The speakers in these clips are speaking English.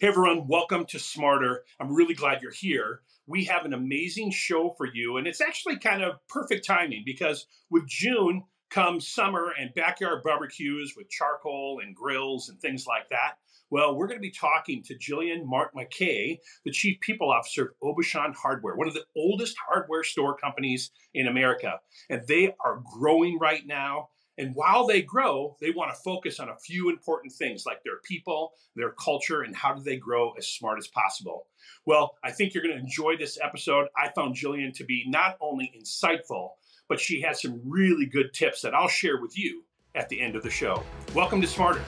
Hey everyone, welcome to Smarter. I'm really glad you're here. We have an amazing show for you, and it's actually kind of perfect timing because with June comes summer and backyard barbecues with charcoal and grills and things like that. Well, we're going to be talking to Jillian Montmarquet, the Chief People Officer of Aubuchon Hardware, one of the oldest hardware store companies in America. And they are growing right now. And while they grow, they want to focus on a few important things like their people, their culture, and how do they grow as smart as possible. Well, I think you're going to enjoy this episode. I found Jillian to be not only insightful, but she has some really good tips that I'll share with you at the end of the show. Welcome to Smarter.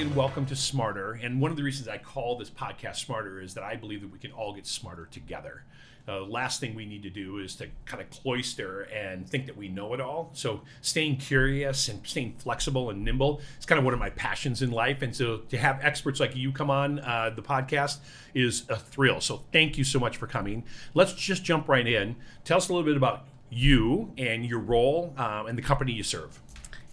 Jillian, welcome to Smarter. And one of the reasons I call this podcast Smarter is that I believe that we can all get smarter together. Uh, last thing we need to do is to kind of cloister and think that we know it all. So staying curious and staying flexible and nimble is kind of one of my passions in life. And so to have experts like you come on uh, the podcast is a thrill. So thank you so much for coming. Let's just jump right in. Tell us a little bit about you and your role um, and the company you serve.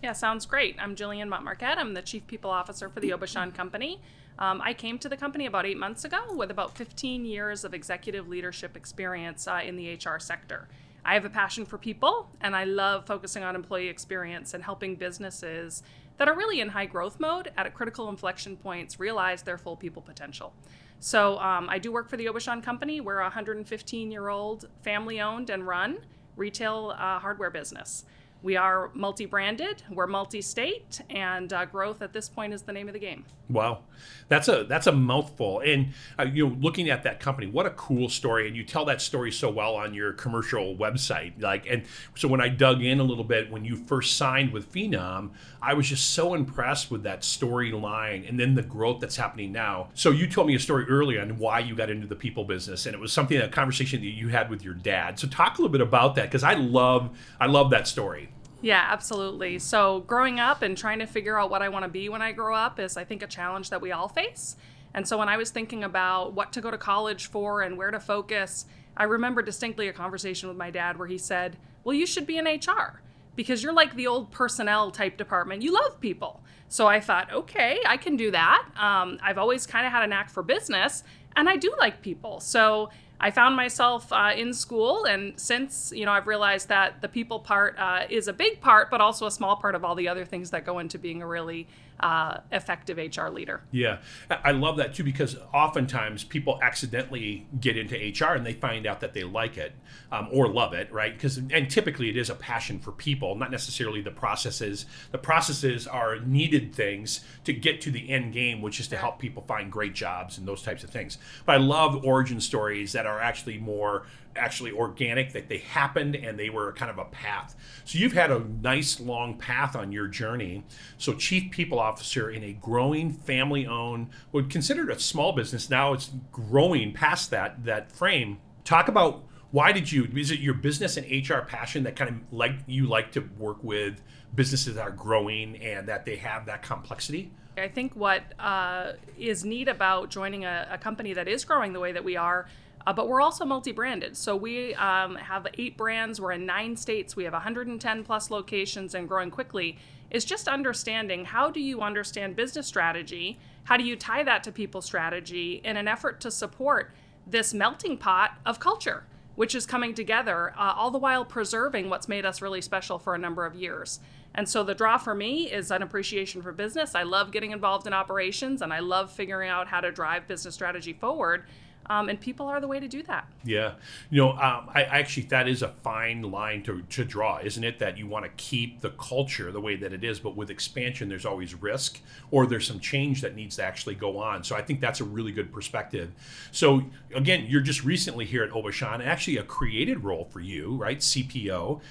Yeah, sounds great. I'm Jillian Montmarquet. I'm the Chief People Officer for the Aubuchon Company. Um, I came to the company about eight months ago with about 15 years of executive leadership experience uh, in the HR sector. I have a passion for people, and I love focusing on employee experience and helping businesses that are really in high growth mode at critical inflection points realize their full people potential. So um, I do work for the Aubuchon Company. We're a 115 year old family owned and run retail uh, hardware business. We are multi branded, we're multi state, and uh, growth at this point is the name of the game. Wow, that's a that's a mouthful. And uh, you know, looking at that company, what a cool story! And you tell that story so well on your commercial website. Like, and so when I dug in a little bit when you first signed with Phenom, I was just so impressed with that storyline, and then the growth that's happening now. So you told me a story earlier on why you got into the people business, and it was something a conversation that you had with your dad. So talk a little bit about that because I love I love that story. Yeah, absolutely. So, growing up and trying to figure out what I want to be when I grow up is, I think, a challenge that we all face. And so, when I was thinking about what to go to college for and where to focus, I remember distinctly a conversation with my dad where he said, Well, you should be in HR because you're like the old personnel type department. You love people. So, I thought, okay, I can do that. Um, I've always kind of had a knack for business and I do like people. So, I found myself uh, in school, and since you know, I've realized that the people part uh, is a big part, but also a small part of all the other things that go into being a really uh, effective HR leader. Yeah, I love that too because oftentimes people accidentally get into HR and they find out that they like it um, or love it, right? Because and typically it is a passion for people, not necessarily the processes. The processes are needed things to get to the end game, which is to help people find great jobs and those types of things. But I love origin stories that are actually more actually organic that they happened and they were kind of a path. So you've had a nice long path on your journey. So chief people officer in a growing family owned would consider it a small business now it's growing past that that frame. Talk about why did you is it your business and hr passion that kind of like you like to work with businesses that are growing and that they have that complexity? I think what uh, is neat about joining a, a company that is growing the way that we are uh, but we're also multi branded. So we um, have eight brands. We're in nine states. We have 110 plus locations and growing quickly. Is just understanding how do you understand business strategy? How do you tie that to people strategy in an effort to support this melting pot of culture, which is coming together, uh, all the while preserving what's made us really special for a number of years. And so the draw for me is an appreciation for business. I love getting involved in operations and I love figuring out how to drive business strategy forward. Um, and people are the way to do that. Yeah, you know, um, I, actually that is a fine line to, to draw, isn't it? That you want to keep the culture the way that it is, but with expansion, there's always risk, or there's some change that needs to actually go on. So I think that's a really good perspective. So again, you're just recently here at Aubuchon, actually a created role for you, right? CPO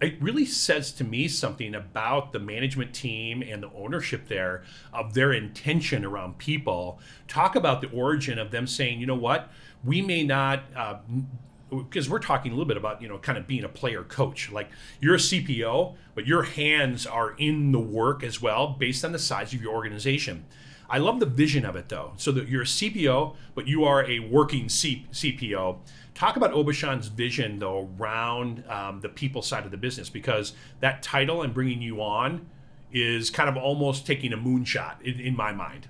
it really says to me something about the management team and the ownership there of their intention around people. Talk about the origin of them saying, you know what, we may not. Uh, because we're talking a little bit about you know kind of being a player coach like you're a cpo but your hands are in the work as well based on the size of your organization I love the vision of it though. So that you're a CPO, but you are a working C- CPO. Talk about Aubuchon's vision though around um, the people side of the business because that title and bringing you on is kind of almost taking a moonshot in, in my mind.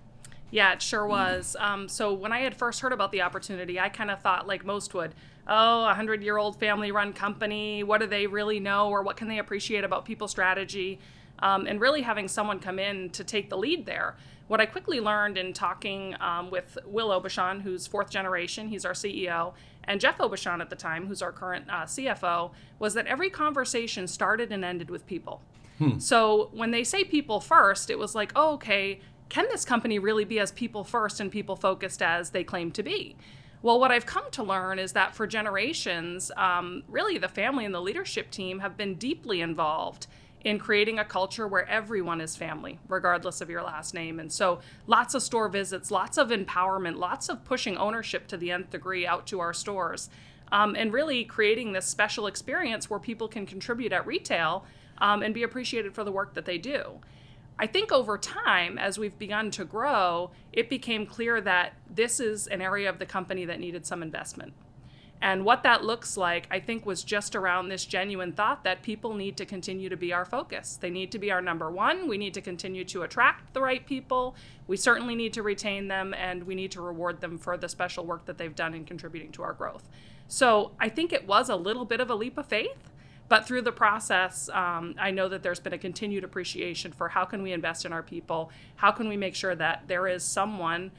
Yeah, it sure was. Um, so when I had first heard about the opportunity, I kind of thought, like most would, oh, a hundred year old family run company, what do they really know or what can they appreciate about people strategy? Um, and really having someone come in to take the lead there. What I quickly learned in talking um, with Will Aubuchon, who's fourth generation, he's our CEO, and Jeff Aubuchon at the time, who's our current uh, CFO, was that every conversation started and ended with people. Hmm. So when they say people first, it was like, oh, okay, can this company really be as people first and people focused as they claim to be? Well, what I've come to learn is that for generations, um, really the family and the leadership team have been deeply involved in creating a culture where everyone is family, regardless of your last name. And so, lots of store visits, lots of empowerment, lots of pushing ownership to the nth degree out to our stores, um, and really creating this special experience where people can contribute at retail um, and be appreciated for the work that they do. I think over time, as we've begun to grow, it became clear that this is an area of the company that needed some investment. And what that looks like, I think, was just around this genuine thought that people need to continue to be our focus. They need to be our number one. We need to continue to attract the right people. We certainly need to retain them, and we need to reward them for the special work that they've done in contributing to our growth. So I think it was a little bit of a leap of faith. But through the process, um, I know that there's been a continued appreciation for how can we invest in our people? How can we make sure that there is someone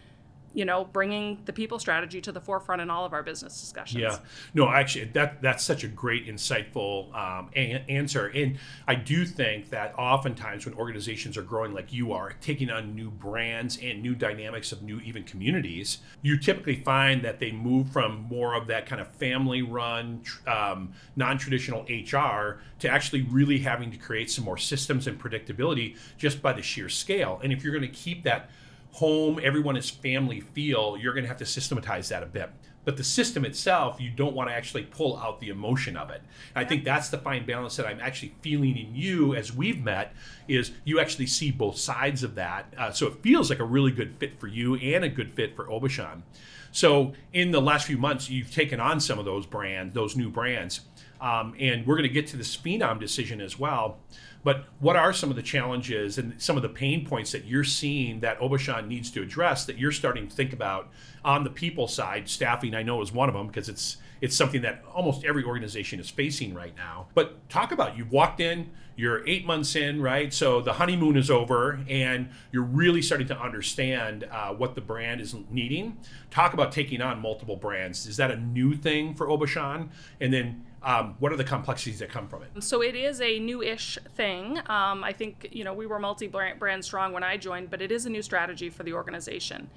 you know, bringing the people strategy to the forefront in all of our business discussions. Yeah, no, actually, that that's such a great, insightful um, a- answer, and I do think that oftentimes when organizations are growing like you are, taking on new brands and new dynamics of new even communities, you typically find that they move from more of that kind of family-run, um, non-traditional HR to actually really having to create some more systems and predictability just by the sheer scale. And if you're going to keep that home, everyone is family feel, you're going to have to systematize that a bit. But the system itself, you don't want to actually pull out the emotion of it. And I think that's the fine balance that I'm actually feeling in you as we've met is you actually see both sides of that. Uh, so it feels like a really good fit for you and a good fit for Aubuchon. So in the last few months, you've taken on some of those brands, those new brands. Um, and we're going to get to this phenom decision as well. But what are some of the challenges and some of the pain points that you're seeing that Aubuchon needs to address that you're starting to think about on the people side? Staffing, I know, is one of them because it's it's something that almost every organization is facing right now. But talk about you've walked in, you're eight months in, right? So the honeymoon is over, and you're really starting to understand uh, what the brand is needing. Talk about taking on multiple brands. Is that a new thing for Aubuchon? And then um, what are the complexities that come from it? So it is a new-ish thing. Um, I think you know we were multi-brand strong when I joined, but it is a new strategy for the organization.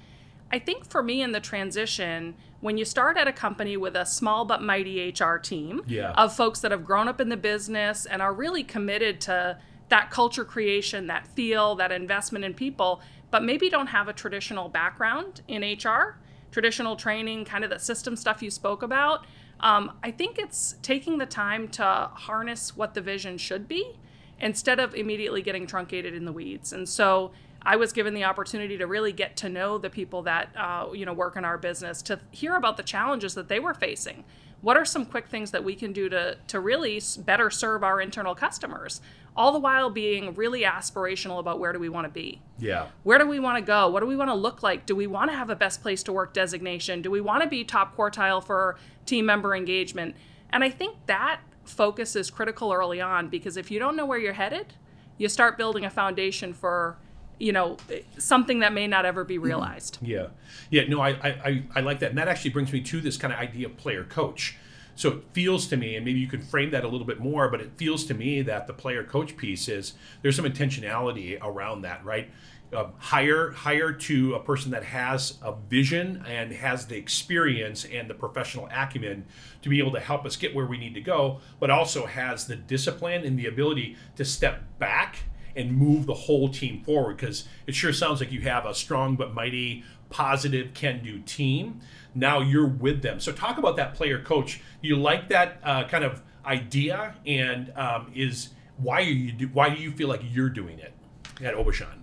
I think for me in the transition, when you start at a company with a small but mighty HR team yeah. of folks that have grown up in the business and are really committed to that culture creation, that feel, that investment in people, but maybe don't have a traditional background in HR, traditional training, kind of the system stuff you spoke about. Um, I think it's taking the time to harness what the vision should be instead of immediately getting truncated in the weeds. And so I was given the opportunity to really get to know the people that uh, you know work in our business, to hear about the challenges that they were facing. What are some quick things that we can do to to really better serve our internal customers? all the while being really aspirational about where do we want to be. Yeah. Where do we want to go? What do we want to look like? Do we want to have a best place to work designation? Do we want to be top quartile for team member engagement? And I think that focus is critical early on because if you don't know where you're headed, you start building a foundation for you know something that may not ever be mm-hmm. realized yeah yeah no I, I i like that and that actually brings me to this kind of idea of player coach so it feels to me, and maybe you can frame that a little bit more, but it feels to me that the player coach piece is there's some intentionality around that, right? Uh, hire hire to a person that has a vision and has the experience and the professional acumen to be able to help us get where we need to go, but also has the discipline and the ability to step back and move the whole team forward because it sure sounds like you have a strong but mighty positive can do team now you're with them. So talk about that player coach. You like that uh, kind of idea, and um, is why are you do, why do you feel like you're doing it at Aubuchon?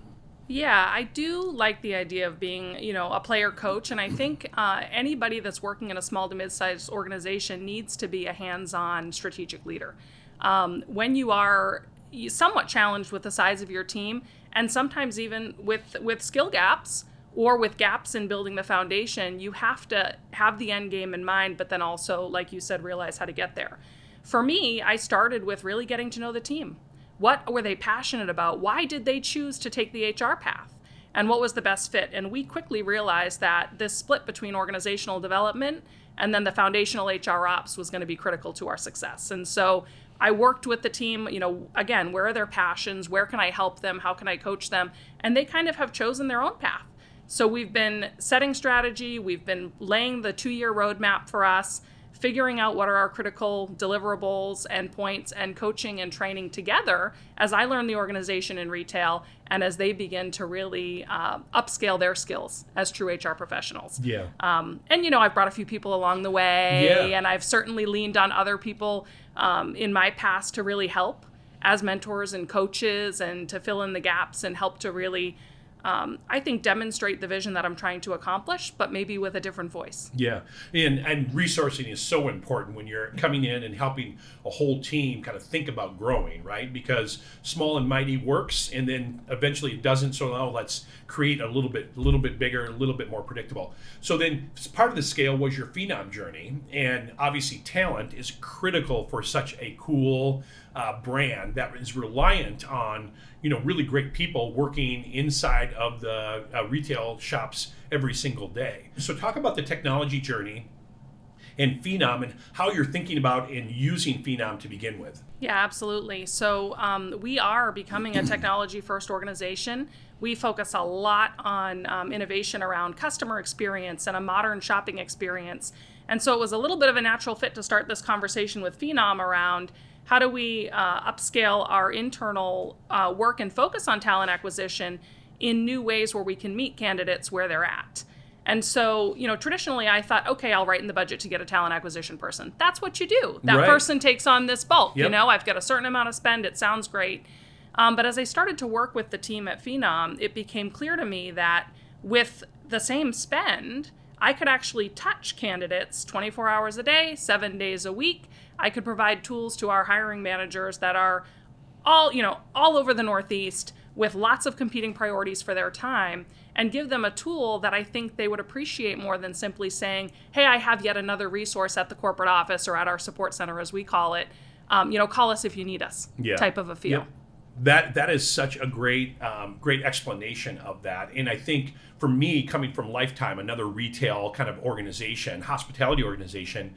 Yeah, I do like the idea of being, you know, a player coach, and I think uh, anybody that's working in a small to mid-sized organization needs to be a hands-on strategic leader. Um, when you are somewhat challenged with the size of your team, and sometimes even with with skill gaps or with gaps in building the foundation, you have to have the end game in mind, but then also, like you said, realize how to get there. For me, I started with really getting to know the team. What were they passionate about? Why did they choose to take the HR path? And what was the best fit? And we quickly realized that this split between organizational development and then the foundational HR ops was going to be critical to our success. And so I worked with the team, you know, again, where are their passions? Where can I help them? How can I coach them? And they kind of have chosen their own path. So we've been setting strategy, we've been laying the two year roadmap for us figuring out what are our critical deliverables and points and coaching and training together as I learn the organization in retail and as they begin to really uh, upscale their skills as true HR professionals. Yeah. Um, and, you know, I've brought a few people along the way Yeah. and I've certainly leaned on other people um, in my past to really help as mentors and coaches and to fill in the gaps and help to really um, I think demonstrate the vision that I'm trying to accomplish, but maybe with a different voice. Yeah, and and resourcing is so important when you're coming in and helping a whole team kind of think about growing, right? Because small and mighty works, and then eventually it doesn't. So now let's create a little bit, a little bit bigger, a little bit more predictable. So then part of the scale was your phenom journey, and obviously talent is critical for such a cool uh, brand that is reliant on you know really great people working inside of the uh, retail shops every single day. So talk about the technology journey and Phenom and how you're thinking about and using Phenom to begin with. Yeah, absolutely. So um, we are becoming a technology first organization. We focus a lot on um, innovation around customer experience and a modern shopping experience. And so it was a little bit of a natural fit to start this conversation with Phenom around how do we uh, upscale our internal uh, work and focus on talent acquisition in new ways where we can meet candidates where they're at. And so, you know, traditionally I thought, okay, I'll write in the budget to get a talent acquisition person. That's what you do. That Right. person takes on this bulk. You know, I've got a certain amount of spend. It sounds great. Um, but as I started to work with the team at Phenom, it became clear to me that with the same spend, I could actually touch candidates 24 hours a day, seven days a week. I could provide tools to our hiring managers that are all you know all over the northeast with lots of competing priorities for their time and give them a tool that i think they would appreciate more than simply saying hey i have yet another resource at the corporate office or at our support center as we call it um, you know call us if you need us Yeah. type of a feel Yep. That that is such a great um, great explanation of that, and I think for me, coming from Lifetime, another retail kind of organization, hospitality organization,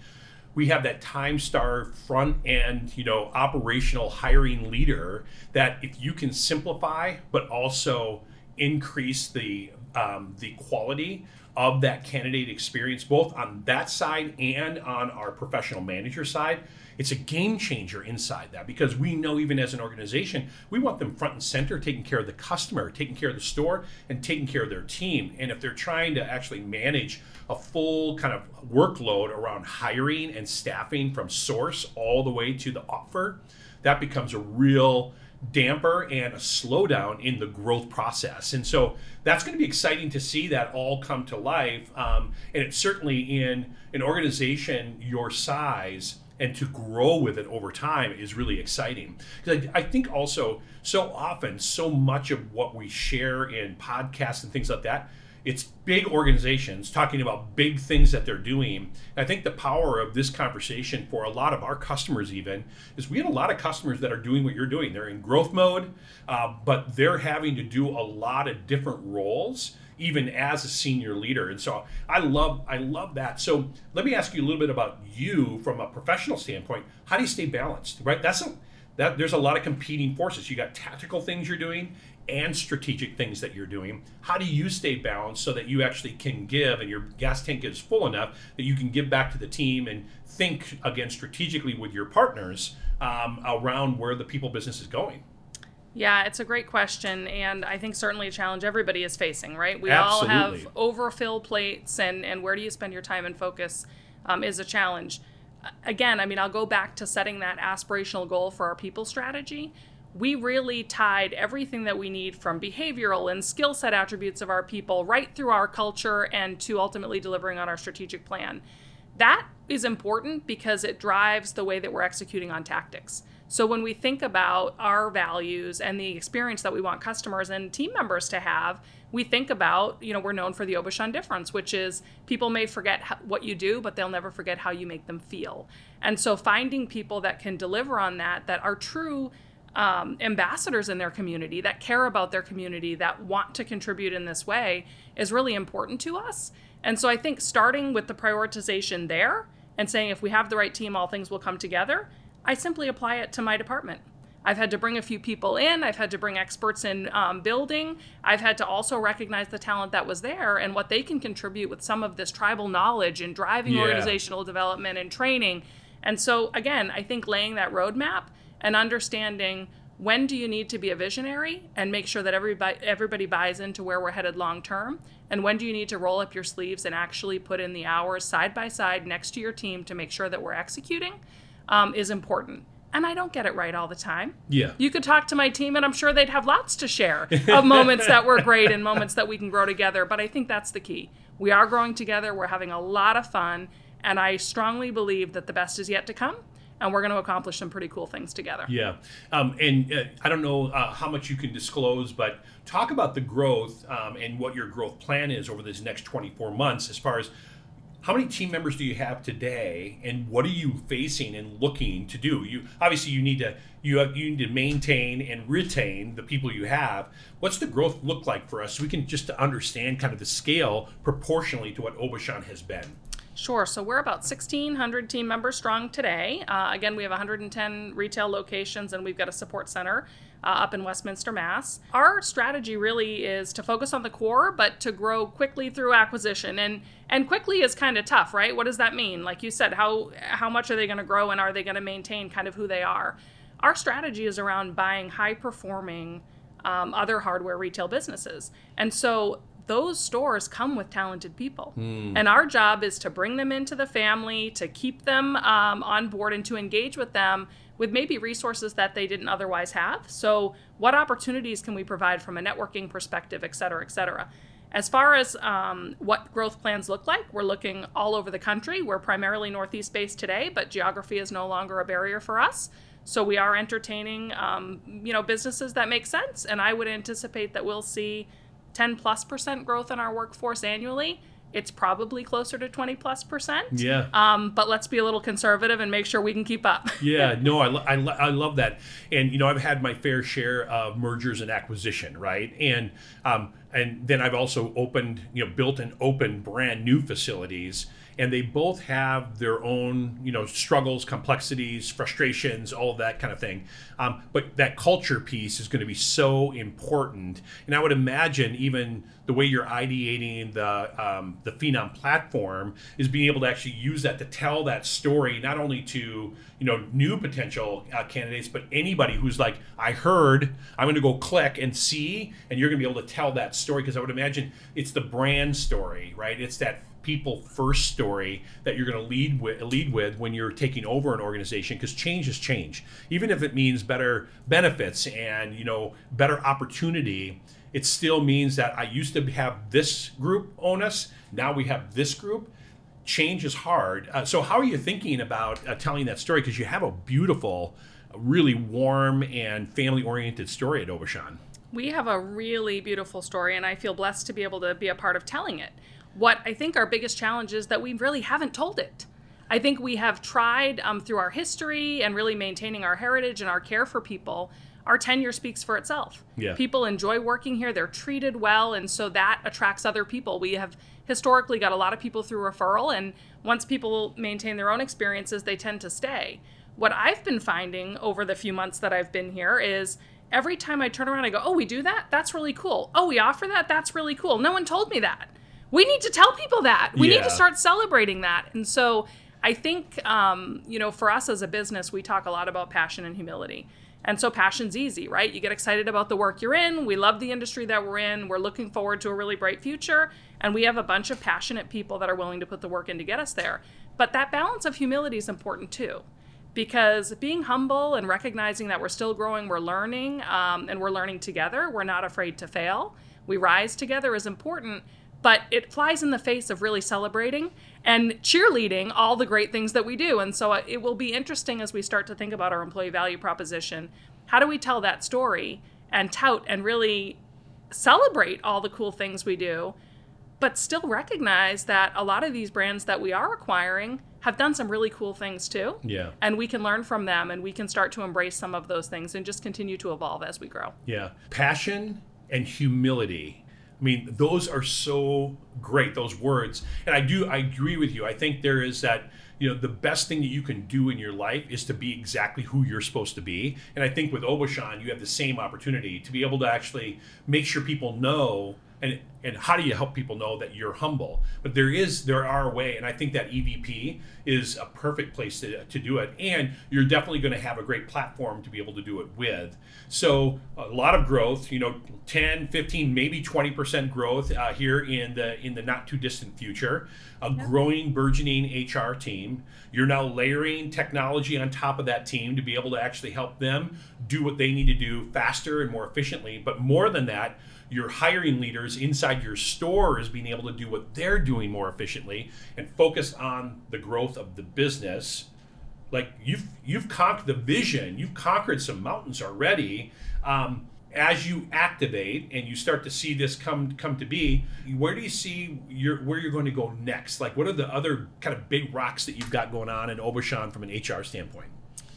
we have that time star front end, you know, operational hiring leader that if you can simplify, but also increase the um, the quality of that candidate experience, both on that side and on our professional manager side, it's a game changer inside that because we know even as an organization, we want them front and center, taking care of the customer, taking care of the store, and taking care of their team. And if they're trying to actually manage a full kind of workload around hiring and staffing from source all the way to the offer, that becomes a real damper and a slowdown in the growth process. And so that's going to be exciting to see that all come to life. Um, and it's certainly in an organization your size and to grow with it over time is really exciting. I, I think also so often, so much of what we share in podcasts and things like that, it's big organizations talking about big things that they're doing. And I think the power of this conversation for a lot of our customers, even, is we have a lot of customers that are doing what you're doing. They're in growth mode, uh, but they're having to do a lot of different roles, even as a senior leader. And so I love, I love that. So let me ask you a little bit about you from a professional standpoint. How do you stay balanced? Right? That's a, that there's a lot of competing forces. You got tactical things you're doing and strategic things that you're doing. How do you stay balanced so that you actually can give and your gas tank is full enough that you can give back to the team and think again strategically with your partners um, around where the people business is going? Yeah, it's a great question, and I think certainly a challenge everybody is facing, right? We all have overfill plates, and, and where do you spend your time and focus um, is a challenge. Again, I mean, I'll go back to setting that aspirational goal for our people strategy. we really tied everything that we need from behavioral and skill set attributes of our people right through our culture and to ultimately delivering on our strategic plan. That is important because it drives the way that we're executing on tactics. So when we think about our values and the experience that we want customers and team members to have, we think about, you know, we're known for the Aubuchon difference, which is people may forget what you do, but they'll never forget how you make them feel. And so finding people that can deliver on that, that are true um, ambassadors in their community, that care about their community, that want to contribute in this way, is really important to us. And so I think starting with the prioritization there and saying if we have the right team, all things will come together, I simply apply it to my department. I've had to bring a few people in. I've had to bring experts in um, building. I've had to also recognize the talent that was there and what they can contribute with some of this tribal knowledge and driving yeah. organizational development and training. And so, again, I think laying that roadmap and understanding when do you need to be a visionary and make sure that everybody everybody buys into where we're headed long term and when do you need to roll up your sleeves and actually put in the hours side by side next to your team to make sure that we're executing um, is important and I don't get it right all the time. Yeah. You could talk to my team, and I'm sure they'd have lots to share of moments that were great and moments that we can grow together. But I think that's the key. We are growing together, we're having a lot of fun, and I strongly believe that the best is yet to come and we're going to accomplish some pretty cool things together. Yeah, um, and uh, I don't know uh, how much you can disclose, but talk about the growth um, and what your growth plan is over this next 24 months, as far as how many team members do you have today, and what are you facing and looking to do? You obviously you need to you have you need to maintain and retain the people you have. What's the growth look like for us, so we can just to understand kind of the scale proportionally to what Aubuchon has been? Sure. So we're about 1,600 team members strong today. Uh, again, we have 110 retail locations and we've got a support center uh, up in Westminster, Mass. Our strategy really is to focus on the core, but to grow quickly through acquisition. And and quickly is kind of tough, right? What does that mean? Like you said, how how much are they going to grow and are they going to maintain kind of who they are? Our strategy is around buying high performing um, other hardware retail businesses. And so those stores come with talented people. Mm. And our job is to bring them into the family, to keep them um, on board, and to engage with them with maybe resources that they didn't otherwise have. So, what opportunities can we provide from a networking perspective, et cetera, et cetera? As far as um, what growth plans look like, we're looking all over the country. We're primarily Northeast based today, but geography is no longer a barrier for us. So we are entertaining, um, you know, businesses that make sense, and I would anticipate that we'll see 10 plus percent growth in our workforce annually, it's probably closer to 20 plus percent. Yeah. Um, but let's be a little conservative and make sure we can keep up. yeah, no, I, lo- I, lo- I love that. And, you know, I've had my fair share of mergers and acquisition, right? And, um, and then I've also opened, you know, built and opened brand new facilities and they both have their own you know struggles complexities frustrations all of that kind of thing. Um, but that culture piece is going to be so important. And i would imagine even the way you're ideating the um, the phenom platform is being able to actually use that to tell that story not only to you know new potential uh, candidates but anybody who's like i heard i'm going to go click and see and you're going to be able to tell that story. Because i would imagine it's the brand story right? It's that people first story that you're going to lead with lead with when you're taking over an organization because change is change. Even if it means better benefits and you know better opportunity it still means that i used to have this group own us now we have this group. Change is hard. Uh, so how are you thinking about uh, telling that story? Because you have a beautiful really warm and family oriented story at Aubuchon we have a really beautiful story and i feel blessed to be able to be a part of telling it what I think our biggest challenge is that we really haven't told it. I think we have tried um, through our history and really maintaining our heritage and our care for people. Our tenure speaks for itself. Yeah. People enjoy working here, they're treated well, and so that attracts other people. We have historically got a lot of people through referral, and once people maintain their own experiences, they tend to stay. What I've been finding over the few months that I've been here is every time I turn around, I go, Oh, we do that? That's really cool. Oh, we offer that? That's really cool. No one told me that we need to tell people that. We yeah. need to start celebrating that. And so I think, um, you know, for us as a business, we talk a lot about passion and humility. And so passion's easy, right? You get excited about the work you're in. We love the industry that we're in. We're looking forward to a really bright future. And we have a bunch of passionate people that are willing to put the work in to get us there. But that balance of humility is important too. because being humble and recognizing that we're still growing, we're learning, um, and we're learning together, we're not afraid to fail. We rise together is important, but it flies in the face of really celebrating and cheerleading all the great things that we do. And so uh, it will be interesting as we start to think about our employee value proposition. How do we tell that story and tout and really celebrate all the cool things we do, but still recognize that a lot of these brands that we are acquiring have done some really cool things too. Yeah. And we can learn from them and we can start to embrace some of those things and just continue to evolve as we grow. Yeah. Passion and humility. I mean, those are so great, those words. And I do, I agree with you. I think there is that, you know, the best thing that you can do in your life is to be exactly who you're supposed to be. And I think with Aubuchon, you have the same opportunity to be able to actually make sure people know and and how do you help people know that you're humble? But there is there are a way and i think that evp is a perfect place to, to do it. And you're definitely going to have a great platform to be able to do it with. So a lot of growth you know 10 15 maybe 20% growth uh, here in the in the not too distant future. A yep. growing burgeoning hr team. You're now layering technology on top of that team to be able to actually help them do what they need to do faster and more efficiently. But more than that your hiring leaders inside your stores being able to do what they're doing more efficiently and focus on the growth of the business. Like you've you've conquered the vision. You've conquered some mountains already. Um, as you activate and you start to see this come come to be where do you see your where you're going to go next? Like what are the other kind of big rocks that you've got going on in Aubuchon from an hr standpoint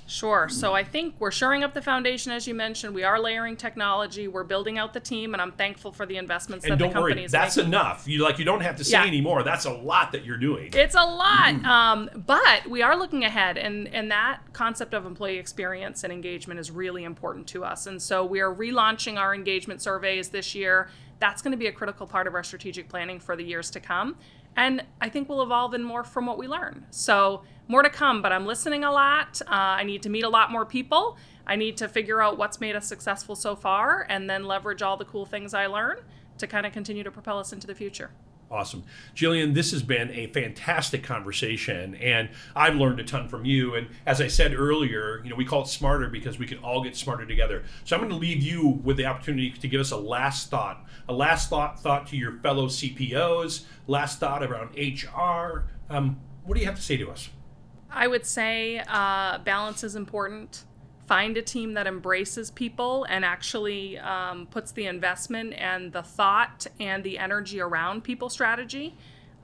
Sure. So I think we're shoring up the foundation, as you mentioned. We are layering technology. We're building out the team, and I'm thankful for the investments and that don't the company worry, is that's making. enough. You like you don't have to say Yeah. anymore. That's a lot that you're doing. It's a lot, um, but we are looking ahead, and and that concept of employee experience and engagement is really important to us. And so we are relaunching our engagement surveys this year. That's going to be a critical part of our strategic planning for the years to come. And I think we'll evolve and more from what we learn. So more to come, but I'm listening a lot. Uh, I need to meet a lot more people. I need to figure out what's made us successful so far, and then leverage all the cool things I learn to kind of continue to propel us into the future. Awesome. Jillian, this has been a fantastic conversation and I've learned a ton from you. And as I said earlier, you know, we call it smarter because we can all get smarter together. So I'm going to leave you with the opportunity to give us a last thought, a last thought thought to your fellow CPOs, last thought around HR. Um, what do you have to say to us? I would say uh, balance is important. Find a team that embraces people and actually um, puts the investment and the thought and the energy around people strategy.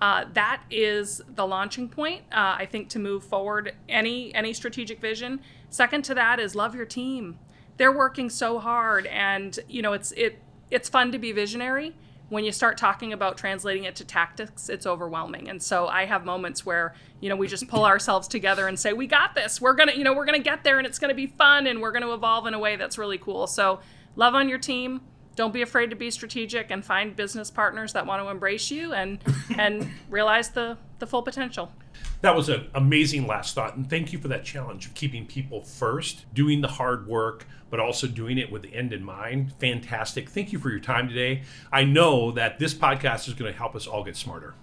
Uh, that is the launching point, uh, I think, to move forward any any strategic vision. Second to that is love your team. They're working so hard, and you know it's it it's fun to be visionary when you start talking about translating it to tactics, it's overwhelming. And so I have moments where, you know, we just pull ourselves together and say, we got this. We're going to, you know, we're going to get there and it's going to be fun and we're going to evolve in a way that's really cool. So love on your team. Don't be afraid to be strategic and find business partners that want to embrace you and and realize the the full potential. That was an amazing last thought. And thank you for that challenge of keeping people first, doing the hard work, but also doing it with the end in mind. Fantastic. Thank you for your time today. I know that this podcast is going to help us all get smarter.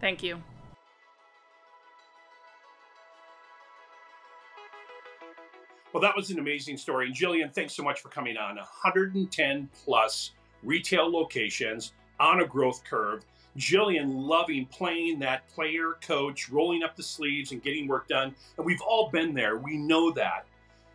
Thank you. Well, that was an amazing story. And Jillian, thanks so much for coming on. 110 plus retail locations on a growth curve. Jillian loving playing that player coach, rolling up the sleeves and getting work done. And we've all been there. We know that.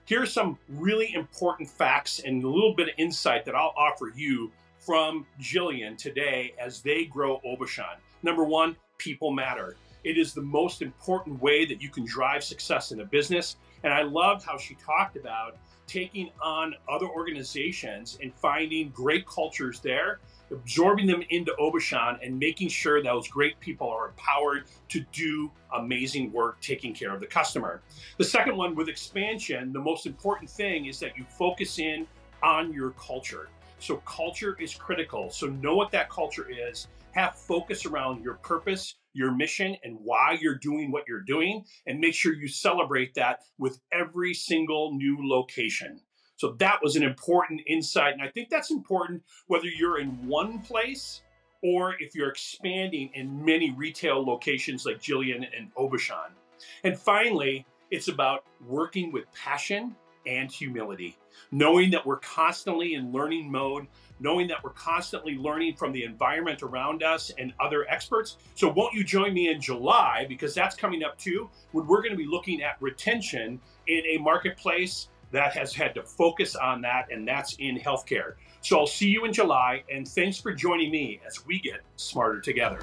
Here's some really important facts and a little bit of insight that I'll offer you from Jillian today as they grow Aubuchon. Number one, people matter. It is the most important way that you can drive success in a business. And I loved how she talked about taking on other organizations and finding great cultures there, absorbing them into Aubuchon, and making sure those great people are empowered to do amazing work taking care of the customer. The second one with expansion, the most important thing is that you focus in on your culture. So, culture is critical. So, know what that culture is, have focus around your purpose, your mission, and why you're doing what you're doing, and make sure you celebrate that with every single new location. So, that was an important insight. And I think that's important whether you're in one place or if you're expanding in many retail locations like Jillian and Aubuchon. And finally, It's about working with passion and humility, knowing that we're constantly in learning mode, knowing that we're constantly learning from the environment around us and other experts. So, won't you join me in July? Because that's coming up too, when we're going to be looking at retention in a marketplace that has had to focus on that, and that's in healthcare. So, I'll see you in July, and thanks for joining me as we get smarter together.